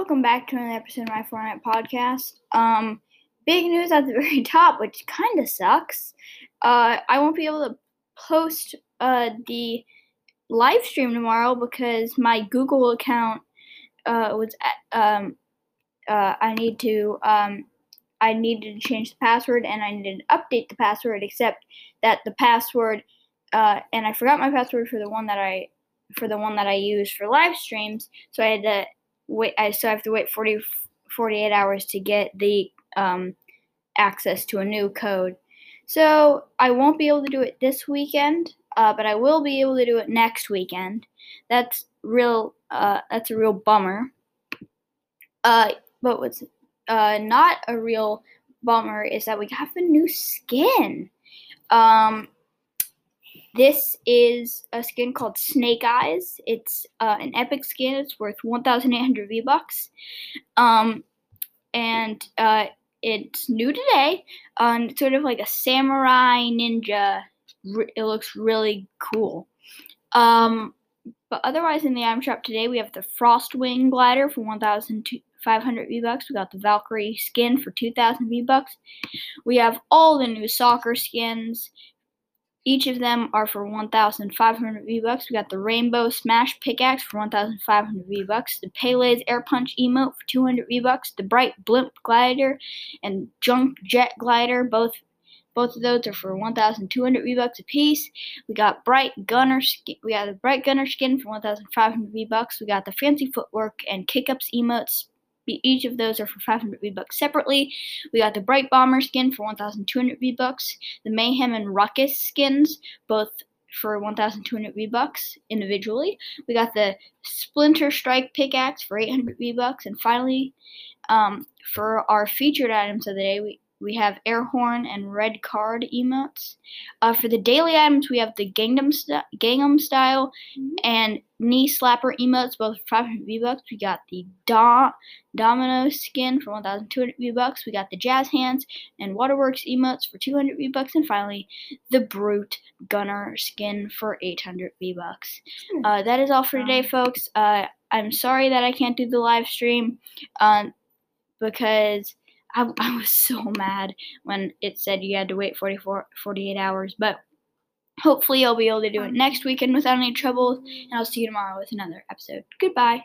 Welcome back to another episode of my Fortnite podcast. Um, big news at the very top, which kind of sucks. Uh, I won't be able to post uh, the live stream tomorrow because my Google account uh, was um, uh, I need to um, I needed to change the password and I needed to update the password. Except that the password uh, and I forgot my password for the one that I for the one that I use for live streams. So I had to wait. I still have to wait 40, 48 hours to get the um, access to a new code. So I won't be able to do it this weekend, uh, but I will be able to do it next weekend. That's real. Uh, that's a real bummer. Uh, but what's uh, not a real bummer is that we have a new skin. Um, this is a skin called Snake Eyes. It's uh, an epic skin. It's worth 1,800 V bucks, um, and uh, it's new today. Um, it's sort of like a samurai ninja. It looks really cool. Um, but otherwise, in the item shop today, we have the Frostwing glider for 1,500 V bucks. We got the Valkyrie skin for 2,000 V bucks. We have all the new soccer skins. Each of them are for 1,500 V-Bucks. We got the Rainbow Smash Pickaxe for 1,500 V-Bucks, the Pele's Air Punch Emote for 200 V-Bucks, the Bright Blimp Glider and Junk Jet Glider, both both of those are for 1,200 V-Bucks a piece. We got Bright Gunner skin. We got the Bright Gunner skin for 1,500 V-Bucks. We got the Fancy Footwork and Kick-Ups emotes each of those are for 500 V-Bucks separately. We got the Bright Bomber skin for 1,200 V-Bucks. The Mayhem and Ruckus skins, both for 1,200 V-Bucks individually. We got the Splinter Strike pickaxe for 800 V-Bucks. And finally, um, for our featured items of the day, we we have air horn and red card emotes. Uh, for the daily items, we have the Gangnam, st- Gangnam style mm-hmm. and knee slapper emotes, both for 500 V bucks. We got the Do- Domino skin for 1,200 V bucks. We got the Jazz Hands and Waterworks emotes for 200 V bucks, and finally the Brute Gunner skin for 800 V bucks. Hmm. Uh, that is all for today, folks. Uh, I'm sorry that I can't do the live stream um, because I, I was so mad when it said you had to wait 44, 48 hours, but hopefully I'll be able to do it next weekend without any trouble, and I'll see you tomorrow with another episode. Goodbye.